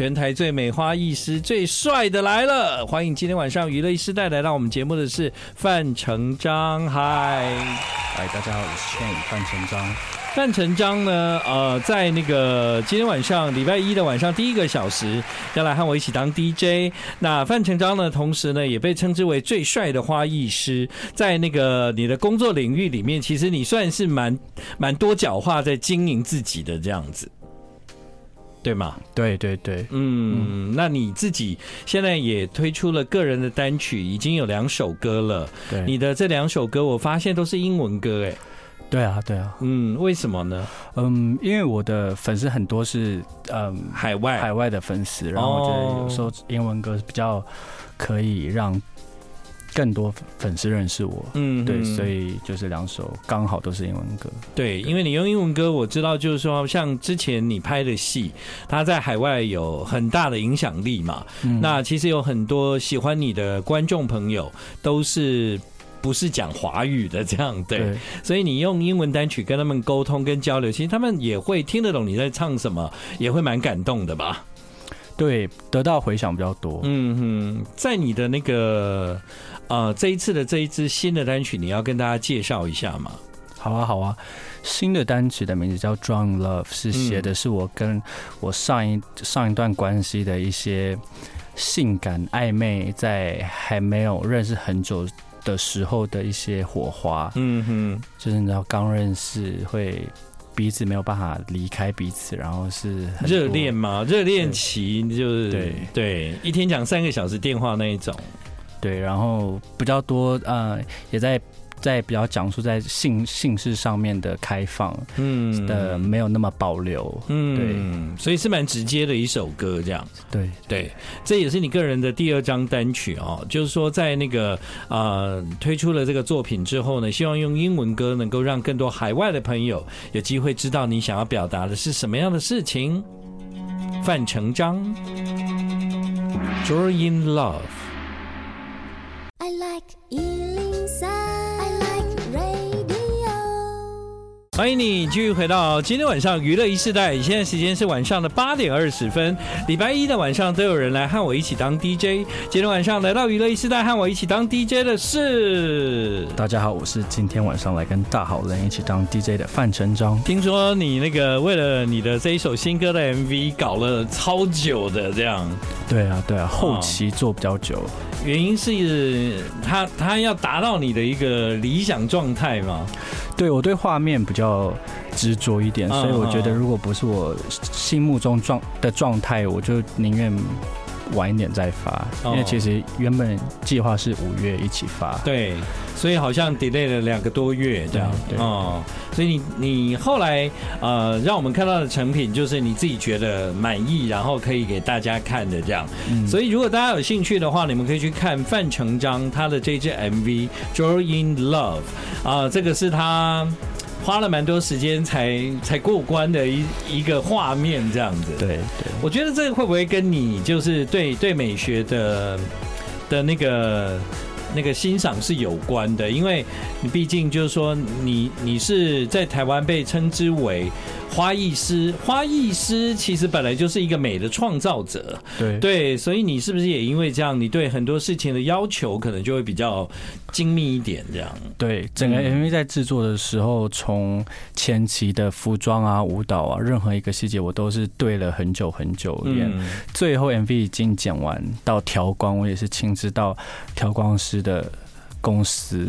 全台最美花艺师最帅的来了，欢迎今天晚上娱乐一时代来到我们节目的是范成章。嗨，嗨，大家好，我是 Shane 范成章。范成章呢，呃，在那个今天晚上礼拜一的晚上第一个小时要来和我一起当 DJ。那范成章呢，同时呢也被称之为最帅的花艺师。在那个你的工作领域里面，其实你算是蛮蛮多角化在经营自己的这样子。对吗？对对对，嗯，那你自己现在也推出了个人的单曲，已经有两首歌了。对，你的这两首歌，我发现都是英文歌，哎。对啊，对啊，嗯，为什么呢？嗯，因为我的粉丝很多是嗯海外海外的粉丝，然后我觉得有时候英文歌是比较可以让。更多粉丝认识我，嗯，对，所以就是两首刚好都是英文歌。对，因为你用英文歌，我知道就是说，像之前你拍的戏，它在海外有很大的影响力嘛。嗯，那其实有很多喜欢你的观众朋友都是不是讲华语的这样，对，对，所以你用英文单曲跟他们沟通跟交流，其实他们也会听得懂你在唱什么，也会蛮感动的吧？对，得到回响比较多。嗯哼，在你的那个。呃，这一次的这一支新的单曲，你要跟大家介绍一下吗？好啊，好啊。新的单曲的名字叫《Drunk Love》，是写的是我跟我上一上一段关系的一些性感暧昧，在还没有认识很久的时候的一些火花。嗯哼，就是你知道刚认识会彼此没有办法离开彼此，然后是热恋嘛？热恋期就是对对，一天讲三个小时电话那一种。对，然后比较多，呃，也在在比较讲述在性性事上面的开放，嗯，的没有那么保留，嗯，对，所以是蛮直接的一首歌，这样子，对对，这也是你个人的第二张单曲哦，就是说在那个呃推出了这个作品之后呢，希望用英文歌能够让更多海外的朋友有机会知道你想要表达的是什么样的事情。范成章，You're in Love。欢迎你继续回到今天晚上娱乐一世代，现在时间是晚上的八点二十分。礼拜一的晚上都有人来和我一起当 DJ。今天晚上来到娱乐一世代和我一起当 DJ 的是，大家好，我是今天晚上来跟大好人一起当 DJ 的范成章。听说你那个为了你的这一首新歌的 MV 搞了超久的这样？对啊，对啊，后期做比较久。原因是他他要达到你的一个理想状态吗？对，我对画面比较执着一点，所以我觉得如果不是我心目中状的状态，我就宁愿。晚一点再发，因为其实原本计划是五月一起发，对，所以好像 delay 了两个多月这样，对，哦，所以你你后来呃，让我们看到的成品就是你自己觉得满意，然后可以给大家看的这样，所以如果大家有兴趣的话，你们可以去看范成章他的这支 MV《Draw in Love》啊，这个是他。花了蛮多时间才才过关的一一个画面这样子，对对，我觉得这个会不会跟你就是对对美学的的那个那个欣赏是有关的？因为你毕竟就是说你你是在台湾被称之为。花艺师，花艺师其实本来就是一个美的创造者，对对，所以你是不是也因为这样，你对很多事情的要求可能就会比较精密一点？这样，对，整个 MV 在制作的时候，从前期的服装啊、舞蹈啊，任何一个细节我都是对了很久很久，嗯，最后 MV 已经剪完到调光，我也是亲自到调光师的。公司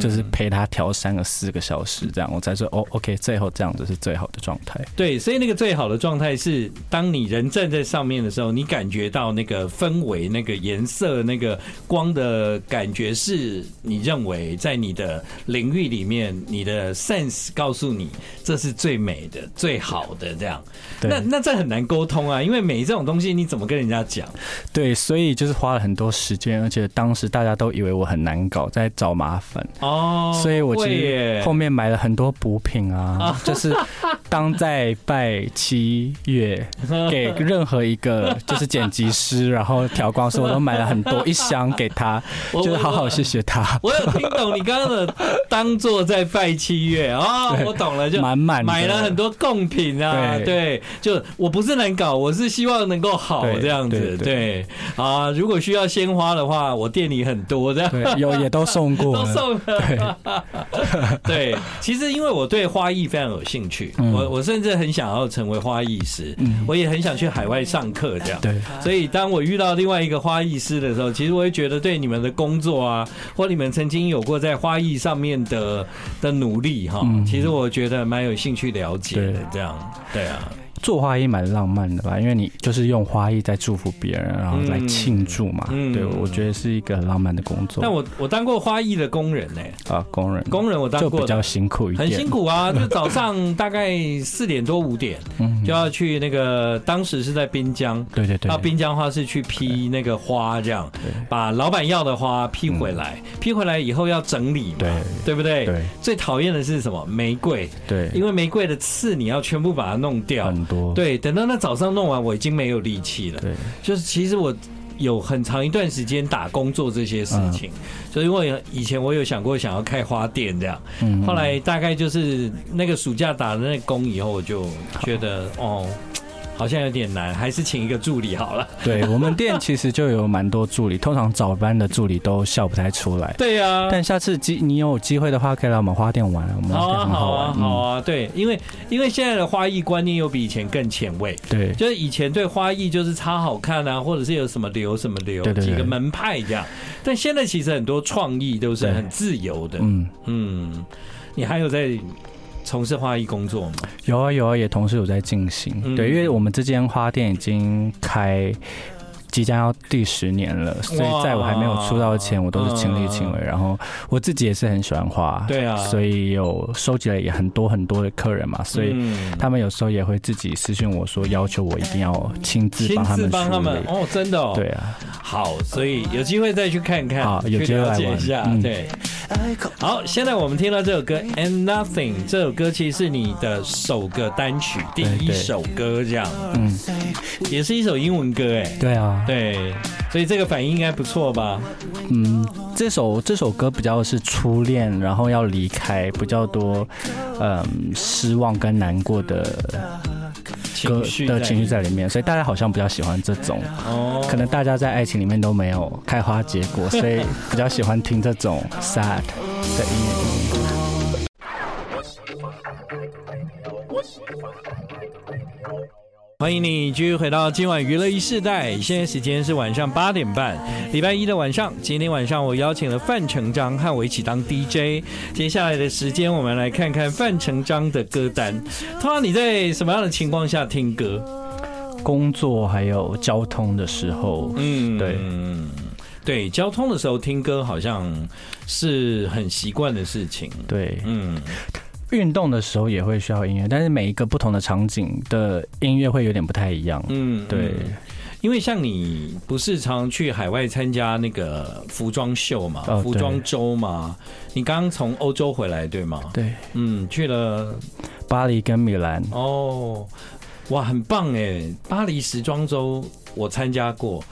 就是陪他调三个四个小时，这样我才说哦，OK，最后这样子是最好的状态。对，所以那个最好的状态是，当你人站在上面的时候，你感觉到那个氛围、那个颜色、那个光的感觉，是你认为在你的领域里面，你的 sense 告诉你这是最美的、最好的这样。那那这很难沟通啊，因为美这种东西你怎么跟人家讲？对，所以就是花了很多时间，而且当时大家都以为我很难搞。在找麻烦。哦，所以我其实后面买了很多补品啊，就是当在拜七月给任何一个就是剪辑师，然后调光师，我都买了很多一箱给他，就是好好谢谢他。我有听懂你刚刚的当做在拜七月啊，我懂了，就满满买了很多贡品啊，对，就我不是难搞，我是希望能够好这样子，对啊，如果需要鲜花的话，我店里很多这样，有也都送过，都送了，对，其实因为我对花艺非常有兴趣，我我甚至很想要成为花艺师，我也很想去海外上课这样，对，所以当我遇到另外一个花艺师的时候，其实我会觉得对你们的工作啊，或你们曾经有过在花艺上面的的努力哈，其实我觉得蛮有兴趣了解的这样，对啊。做花艺蛮浪漫的吧，因为你就是用花艺在祝福别人，然后来庆祝嘛。嗯，对，我觉得是一个很浪漫的工作。但我我当过花艺的工人呢。啊，工人，工人我当过，就比较辛苦一点，很辛苦啊。就早上大概四点多五点，就要去那个，当时是在滨江，对对对。到滨江花市去批那个花，这样，把老板要的花批回来，批回来以后要整理嘛，对对不对？对。最讨厌的是什么？玫瑰，对，因为玫瑰的刺你要全部把它弄掉。对，等到那早上弄完，我已经没有力气了。对，就是其实我有很长一段时间打工做这些事情，所以因为以前我有想过想要开花店这样，嗯后来大概就是那个暑假打了那工以后，我就觉得哦。好像有点难，还是请一个助理好了。对，我们店其实就有蛮多助理，通常早班的助理都笑不太出来。对呀，但下次机你有机会的话，可以来我们花店玩，我们好玩。好啊，对，因为因为现在的花艺观念又比以前更前卫。对，就是以前对花艺就是插好看啊，或者是有什么流什么流，几个门派这样。但现在其实很多创意都是很自由的。嗯嗯，你还有在。从事花艺工作吗？有啊有啊，也同时有在进行。嗯、对，因为我们这间花店已经开。即将要第十年了，所以在我还没有出道前，我都是亲力亲为。然后我自己也是很喜欢画，对啊，所以有收集了也很多很多的客人嘛，所以他们有时候也会自己私信我说，要求我一定要亲自帮他们帮他们哦，真的哦，对啊，好，所以有机会再去看看，好，有机会了解一下，对，好，现在我们听到这首歌《And Nothing》，这首歌其实是你的首个单曲，第一首歌这样，嗯，也是一首英文歌，哎，对啊。对，所以这个反应应该不错吧？嗯，这首这首歌比较是初恋，然后要离开，比较多，嗯，失望跟难过的歌的情绪在里面，所以大家好像比较喜欢这种。哦，可能大家在爱情里面都没有开花结果，所以比较喜欢听这种 sad 的音乐。欢迎你继续回到今晚娱乐一世代，现在时间是晚上八点半，礼拜一的晚上。今天晚上我邀请了范成章和我一起当 DJ。接下来的时间，我们来看看范成章的歌单。通常你在什么样的情况下听歌？工作还有交通的时候。嗯，对，对，交通的时候听歌好像是很习惯的事情。对，嗯。运动的时候也会需要音乐，但是每一个不同的场景的音乐会有点不太一样。嗯，对，因为像你不是常去海外参加那个服装秀嘛，服装周嘛，你刚刚从欧洲回来对吗？对，嗯，去了巴黎跟米兰。哦，哇，很棒哎！巴黎时装周我参加过，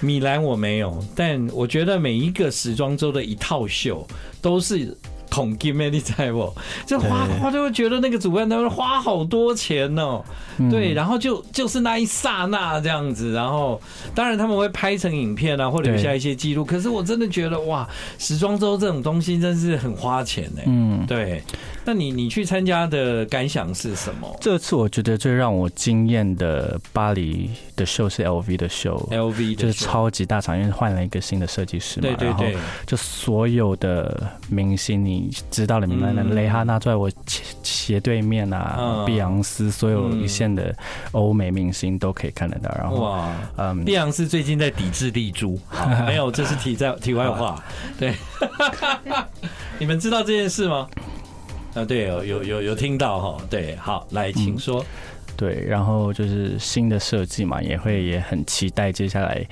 米兰我没有，但我觉得每一个时装周的一套秀都是。恐惧魅力在不？就花花就会觉得那个主办他们花好多钱哦，对，然后就就是那一刹那这样子，然后当然他们会拍成影片啊，或留下一些记录。可是我真的觉得哇，时装周这种东西真是很花钱呢。嗯，对。那你你去参加的感想是什么？这次我觉得最让我惊艳的巴黎的秀是 LV 的秀，LV 就是超级大场，因为换了一个新的设计师嘛，对对对，就所有的明星你知道的明白的，蕾哈娜坐在我斜斜对面啊，碧昂斯，所有一线的欧美明星都可以看得到。然后哇，嗯，碧昂斯最近在抵制丽珠，没有，这是题在题外话。对，你们知道这件事吗？啊，对，有有有有听到哈，对，好，来，请说。嗯，对，然后就是新的设计嘛，也会也很期待接下来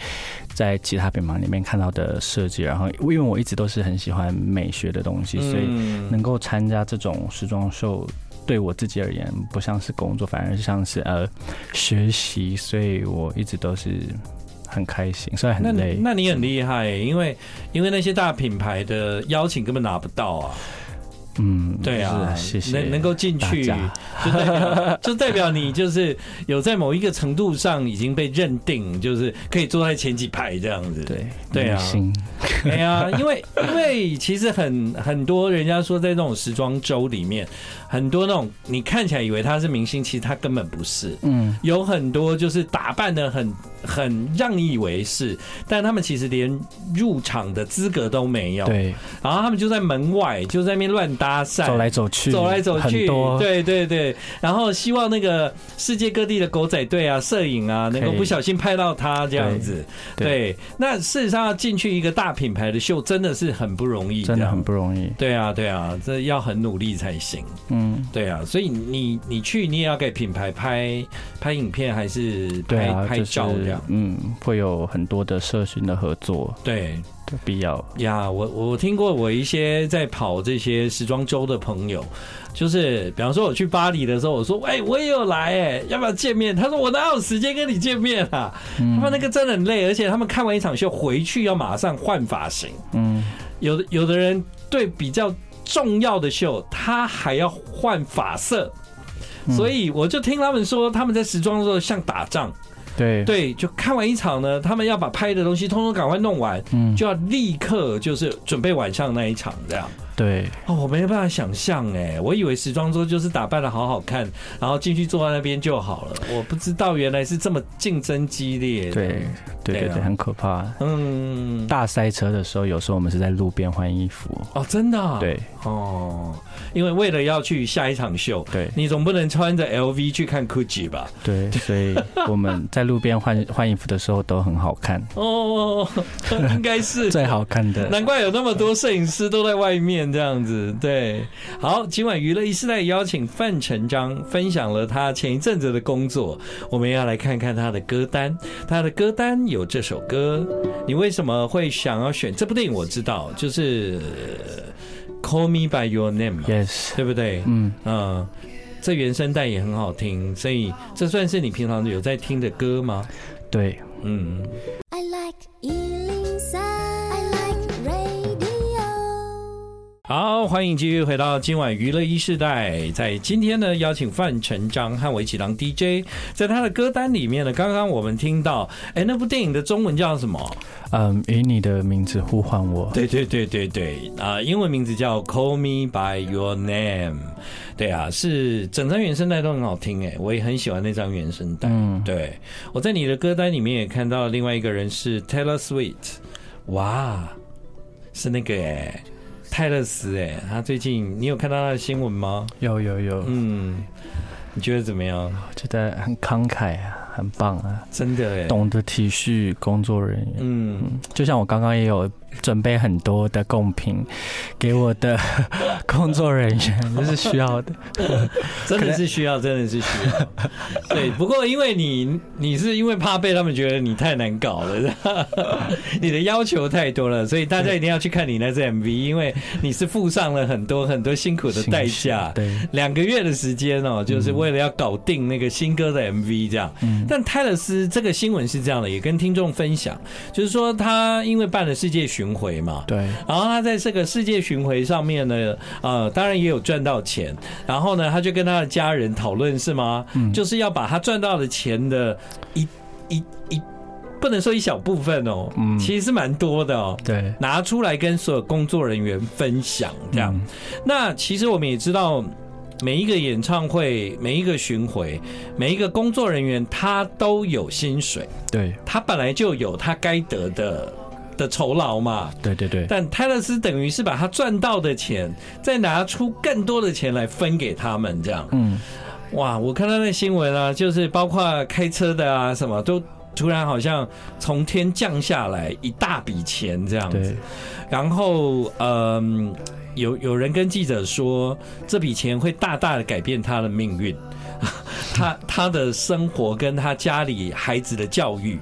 在其他品牌里面看到的设计。然后，因为我一直都是很喜欢美学的东西，所以能够参加这种时装秀。对我自己而言不像是工作，反而是像是呃学习，所以我一直都是很开心，虽然很累。那，那你很厉害，因为因为那些大品牌的邀请根本拿不到啊。嗯，对啊，谢谢。能能够进去，就代表 就代表你就是有在某一个程度上已经被认定，就是可以坐在前几排这样子。对对啊，对啊，因为因为其实很很多人家说在这种时装周里面，很多那种你看起来以为他是明星，其实他根本不是。嗯，有很多就是打扮的很很让你以为是，但他们其实连入场的资格都没有。对，然后他们就在门外就在那边乱。搭讪，走来走去，走来走去，多对对对，然后希望那个世界各地的狗仔队啊、摄影啊，能够不小心拍到他这样子。对，对，那事实上要进去一个大品牌的秀，真的是很不容易，真的很不容易。对啊，对啊，这要很努力才行。嗯，对啊，所以你你去，你也要给品牌拍拍影片，还是拍、啊、拍照这样？嗯，会有很多的社群的合作。对。必要呀，我我听过我一些在跑这些时装周的朋友，就是比方说我去巴黎的时候，我说哎、欸，我也有来哎、欸，要不要见面？他说我哪有时间跟你见面啊？嗯、他们那个真的很累，而且他们看完一场秀回去要马上换发型。嗯，有的有的人对比较重要的秀，他还要换发色，所以我就听他们说，他们在时装周像打仗。对对，就看完一场呢，他们要把拍的东西通通赶快弄完，嗯，就要立刻就是准备晚上那一场这样。对哦，我没有办法想象哎，我以为时装周就是打扮的好好看，然后进去坐在那边就好了。我不知道原来是这么竞争激烈。对对对对，很可怕。嗯，大塞车的时候，有时候我们是在路边换衣服。哦，真的？对哦，因为为了要去下一场秀，对，你总不能穿着 LV 去看 Gucci 吧？对，所以我们在路边换 换衣服的时候都很好看。哦，应该是最好看的，难怪有那么多摄影师都在外面。这样子对，好，今晚娱乐一时代邀请范成章分享了他前一阵子的工作，我们要来看看他的歌单。他的歌单有这首歌，你为什么会想要选这部电影？我知道，就是《Call Me by Your Name》，Yes，对不对？嗯嗯，这原声带也很好听，所以这算是你平常有在听的歌吗？对，嗯。好，欢迎继续回到今晚娱乐一世代。在今天呢，邀请范成章和我一起当 DJ。在他的歌单里面呢，刚刚我们听到，哎，那部电影的中文叫什么？嗯，以你的名字呼唤我。对对对对对，啊，英文名字叫 Call Me by Your Name。对啊，是整张原声带都很好听，哎，我也很喜欢那张原声带。嗯，对，我在你的歌单里面也看到另外一个人是 Taylor Swift。哇，是那个哎。泰勒斯，哎，他最近你有看到他的新闻吗？有有有，嗯，你觉得怎么样？我觉得很慷慨啊，很棒啊，真的哎，懂得体恤工作人员，嗯，就像我刚刚也有。准备很多的贡品给我的 工作人员，这是需要的，真的是需要，真的是需要。对，不过因为你你是因为怕被他们觉得你太难搞了，你的要求太多了，所以大家一定要去看你那支 MV，因为你是付上了很多很多辛苦的代价。对，两个月的时间哦，就是为了要搞定那个新歌的 MV 这样。但泰勒斯这个新闻是这样的，也跟听众分享，就是说他因为办了世界巡。巡回嘛，对，然后他在这个世界巡回上面呢，呃，当然也有赚到钱，然后呢，他就跟他的家人讨论，是吗？嗯，就是要把他赚到的钱的一一一，不能说一小部分哦，嗯，其实是蛮多的哦，对，拿出来跟所有工作人员分享，这样。那其实我们也知道，每一个演唱会，每一个巡回，每一个工作人员，他都有薪水，对，他本来就有他该得的。的酬劳嘛，对对对，但泰勒斯等于是把他赚到的钱，再拿出更多的钱来分给他们，这样，嗯，哇，我看到那新闻啊，就是包括开车的啊，什么都突然好像从天降下来一大笔钱这样子，然后嗯，有有人跟记者说，这笔钱会大大的改变他的命运，他他的生活跟他家里孩子的教育。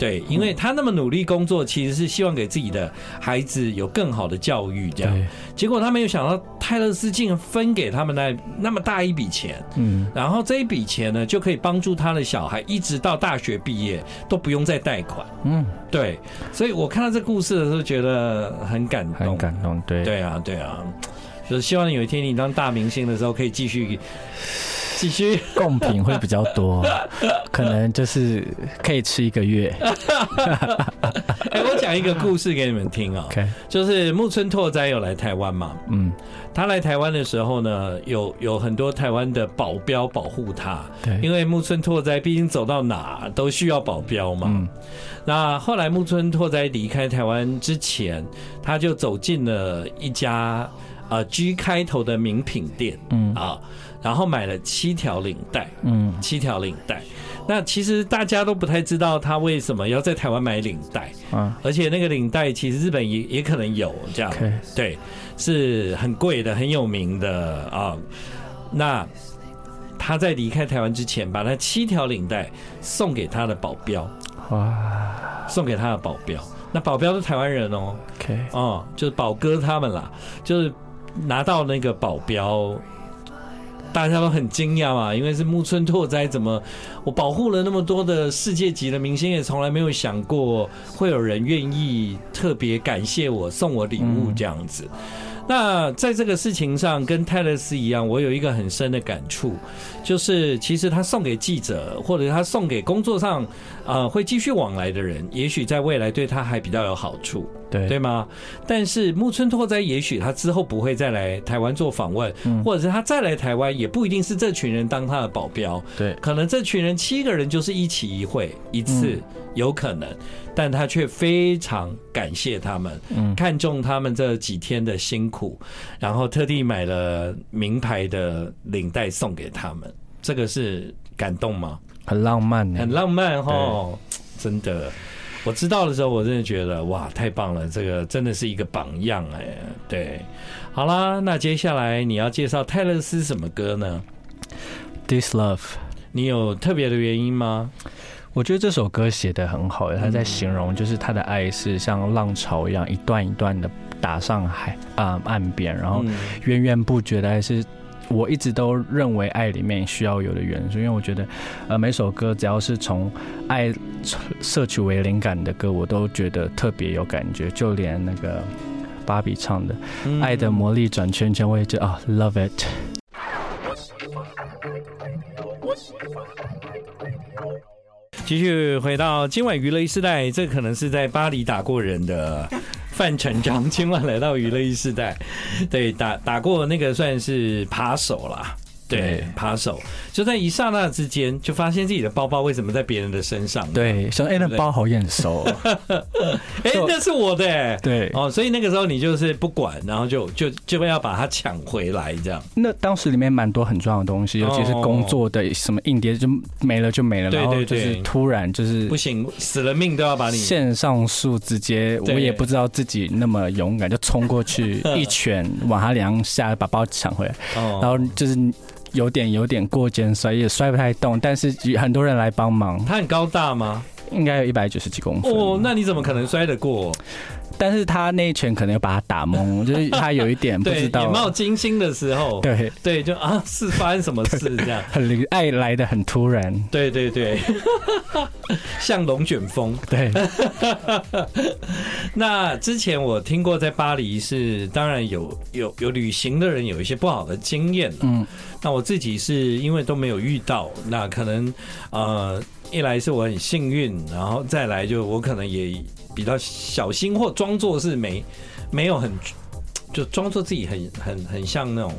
对，因为他那么努力工作，其实是希望给自己的孩子有更好的教育，这样。结果他没有想到，泰勒斯竟然分给他们那那么大一笔钱，嗯，然后这一笔钱呢，就可以帮助他的小孩一直到大学毕业都不用再贷款，嗯，对。所以我看到这故事的时候，觉得很感动，很感动，对，对啊，对啊，就是希望有一天你当大明星的时候，可以继续。继续。贡品会比较多，可能就是可以吃一个月。哎，我讲一个故事给你们听啊，就是木村拓哉有来台湾嘛，嗯，他来台湾的时候呢，有有很多台湾的保镖保护他，对，因为木村拓哉毕竟走到哪都需要保镖嘛。嗯，那后来木村拓哉离开台湾之前，他就走进了一家呃 G 开头的名品店，嗯。啊。然后买了七条领带，嗯，七条领带。那其实大家都不太知道他为什么要在台湾买领带，啊，而且那个领带其实日本也也可能有这样.对，是很贵的，很有名的啊。那他在离开台湾之前，把那七条领带送给他的保镖，哇，送给他的保镖。那保镖是台湾人哦，OK，哦，就是宝哥他们啦，就是拿到那个保镖。大家都很惊讶嘛，因为是木村拓哉，怎么我保护了那么多的世界级的明星，也从来没有想过会有人愿意特别感谢我，送我礼物这样子。那在这个事情上，跟泰勒斯一样，我有一个很深的感触，就是其实他送给记者，或者他送给工作上呃会继续往来的人，也许在未来对他还比较有好处。对对吗？但是木村拓哉也许他之后不会再来台湾做访问，嗯，或者是他再来台湾，也不一定是这群人当他的保镖。对，可能这群人七个人就是一起一会一次，有可能，但他却非常感谢他们，嗯，看中他们这几天的辛苦，然后特地买了名牌的领带送给他们。这个是感动吗？很浪漫，很浪漫哈，真的。我知道的时候，我真的觉得哇，太棒了！这个真的是一个榜样哎。对，好啦，那接下来你要介绍泰勒斯什么歌呢？This Love，你有特别的原因吗？我觉得这首歌写的很好，他在形容就是他的爱是像浪潮一样一段一段的打上海啊、呃、岸边，然后源源不绝的爱是。我一直都认为爱里面需要有的元素，因为我觉得，呃，每首歌只要是从爱摄取为灵感的歌，我都觉得特别有感觉。就连那个芭比唱的《爱的魔力转圈圈》，我也觉得啊，love it。继续回到今晚娱乐 e 世代，这可能是在巴黎打过人的。范丞丞千万来到娱乐一时代，对，打打过那个算是扒手啦。对，扒手。就在一刹那之间，就发现自己的包包为什么在别人的身上？对，说哎，那包好眼熟，哎，那 是我的、欸。对，哦，所以那个时候你就是不管，然后就就就要把它抢回来，这样。那当时里面蛮多很重要的东西，尤其是工作的什么硬碟就没了就没了，然后就是突然就是不行，死了命都要把你线上数直接，我也不知道自己那么勇敢，就冲过去 一拳往他脸上下，把包抢回来，然后就是。有点有点过肩摔，也摔不太动，但是很多人来帮忙。他很高大吗？应该有一百九十几公分。哦，那你怎么可能摔得过？但是他那一拳可能要把他打懵，就是他有一点不知道。眼冒金星的时候，对对，就啊，是发生什么事这样？很爱来的很突然。对对对，像 龙卷风。对。那之前我听过，在巴黎是当然有有有旅行的人有一些不好的经验。嗯。那我自己是因为都没有遇到，那可能呃，一来是我很幸运，然后再来就我可能也。比较小心或装作是没没有很就装作自己很很很像那种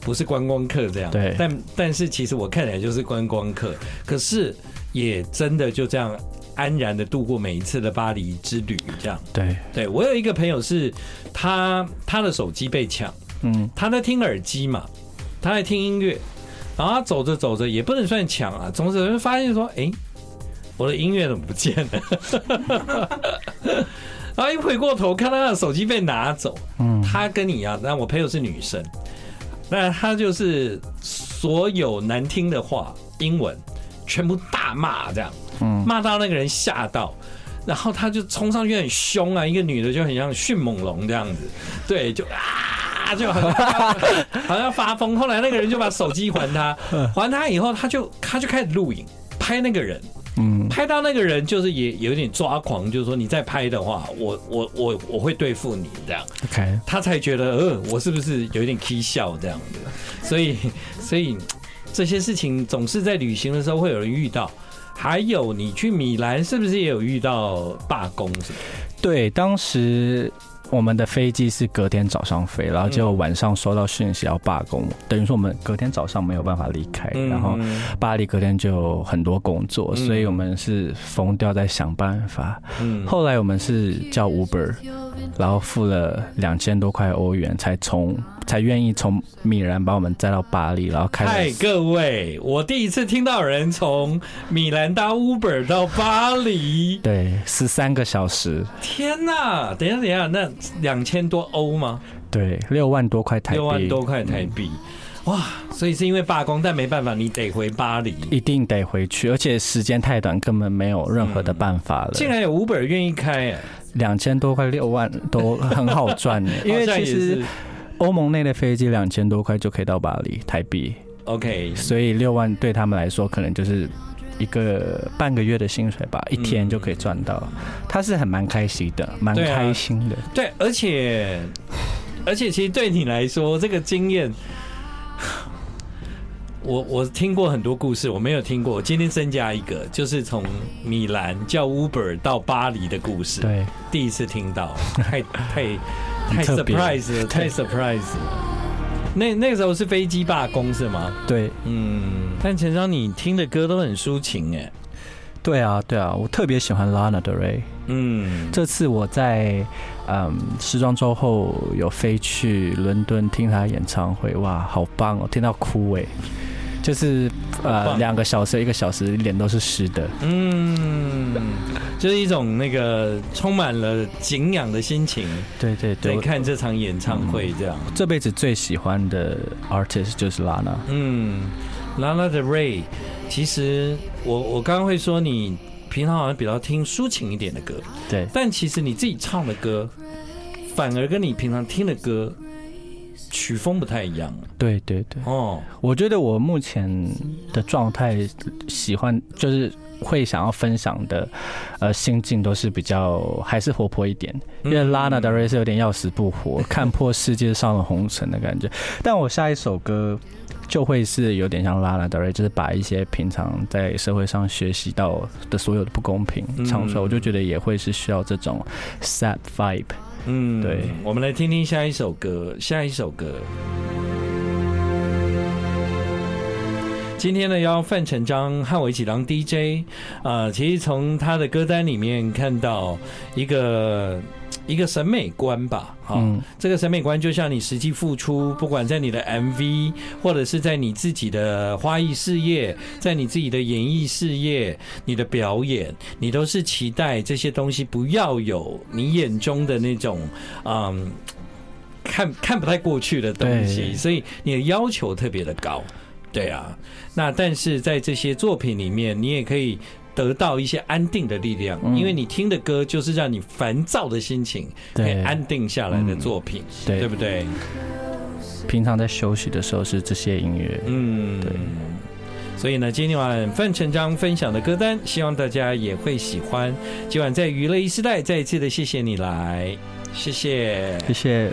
不是观光客这样，对，但但是其实我看起来就是观光客，可是也真的就这样安然的度过每一次的巴黎之旅，这样。对，对我有一个朋友是他他的手机被抢，嗯，他在听耳机嘛，他在听音乐，然后他走着走着也不能算抢啊，总是会发现说，哎。我的音乐怎么不见了？然后一回过头看到他的手机被拿走，嗯，他跟你一样，但我朋友是女生，那他就是所有难听的话，英文全部大骂这样，骂到那个人吓到。然后他就冲上去很凶啊，一个女的就很像迅猛龙这样子，对，就啊，就很好像发疯。后来那个人就把手机还他，还他以后，他就他就开始录影拍那个人，嗯，拍到那个人就是也有点抓狂，就是说你再拍的话，我我我我会对付你这样。OK，他才觉得呃，我是不是有一点 k 笑这样的？所以所以这些事情总是在旅行的时候会有人遇到。还有，你去米兰是不是也有遇到罢工？对，当时我们的飞机是隔天早上飞，然后结果晚上收到讯息要罢工，嗯、等于说我们隔天早上没有办法离开，嗯、然后巴黎隔天就有很多工作，嗯、所以我们是疯掉在想办法。嗯、后来我们是叫 Uber。然后付了两千多块欧元，才从才愿意从米兰把我们载到巴黎，然后开。嗨，各位，我第一次听到人从米兰搭 Uber 到巴黎，对，十三个小时。天哪！等一下，等一下，那两千多欧吗？对，六万多块台币。六万多块台币。嗯哇，所以是因为罢工，但没办法，你得回巴黎，一定得回去，而且时间太短，根本没有任何的办法了。竟然有 Uber 愿意开，两千多块六万都很好赚，因为其实欧盟内的飞机两千多块就可以到巴黎台币。OK，所以六万对他们来说可能就是一个半个月的薪水吧，一天就可以赚到，他是很蛮开心的，蛮开心的。对，啊、对，而且而且其实对你来说这个经验。我我听过很多故事，我没有听过。我今天增加一个，就是从米兰叫 Uber 到巴黎的故事。对，第一次听到，太太太 surprise 了，太 surprise 了。那那个时候是飞机罢工是吗？对，嗯。但陈章，你听的歌都很抒情哎。对啊，对啊，我特别喜欢 Lana Del Rey。嗯，这次我在嗯时装周后有飞去伦敦听他演唱会，哇，好棒哦，听到哭哎，就是呃两个小时一个小时，脸都是湿的。嗯，就是一种那个充满了敬仰的心情。对对对，在看这场演唱会这样。嗯，这辈子最喜欢的 artist 就是 Lana。嗯。Lana Del Rey，其实我我刚刚会说你平常好像比较听抒情一点的歌，对，但其实你自己唱的歌，反而跟你平常听的歌曲风不太一样。对对对，哦，我觉得我目前的状态喜欢就是会想要分享的，呃，心境都是比较还是活泼一点，因为 Lana Del Rey 是有点要死不活，看破世界上的红尘的感觉。但我下一首歌。就会是有点像 Lana Del Rey，就是把一些平常在社会上学习到的所有的不公平唱出来，我就觉得也会是需要这种 sad vibe。嗯，对，我们来听听下一首歌，下一首歌。今天呢，要范成章和我一起当 DJ，呃，其实从他的歌单里面看到一个。一个审美观吧，哈，这个审美观就像你实际付出，不管在你的 MV，或者是在你自己的花艺事业，在你自己的演艺事业，你的表演，你都是期待这些东西不要有你眼中的那种，嗯，看看不太过去的东西，所以你的要求特别的高，对啊，那但是在这些作品里面，你也可以。得到一些安定的力量，因为你听的歌就是让你烦躁的心情可以安定下来的作品，对，对不对？平常在休息的时候是这些音乐，嗯，对。所以呢，今天晚范成章分享的歌单，希望大家也会喜欢。今晚在娱乐一时代，再一次的谢谢你来，谢谢，谢谢。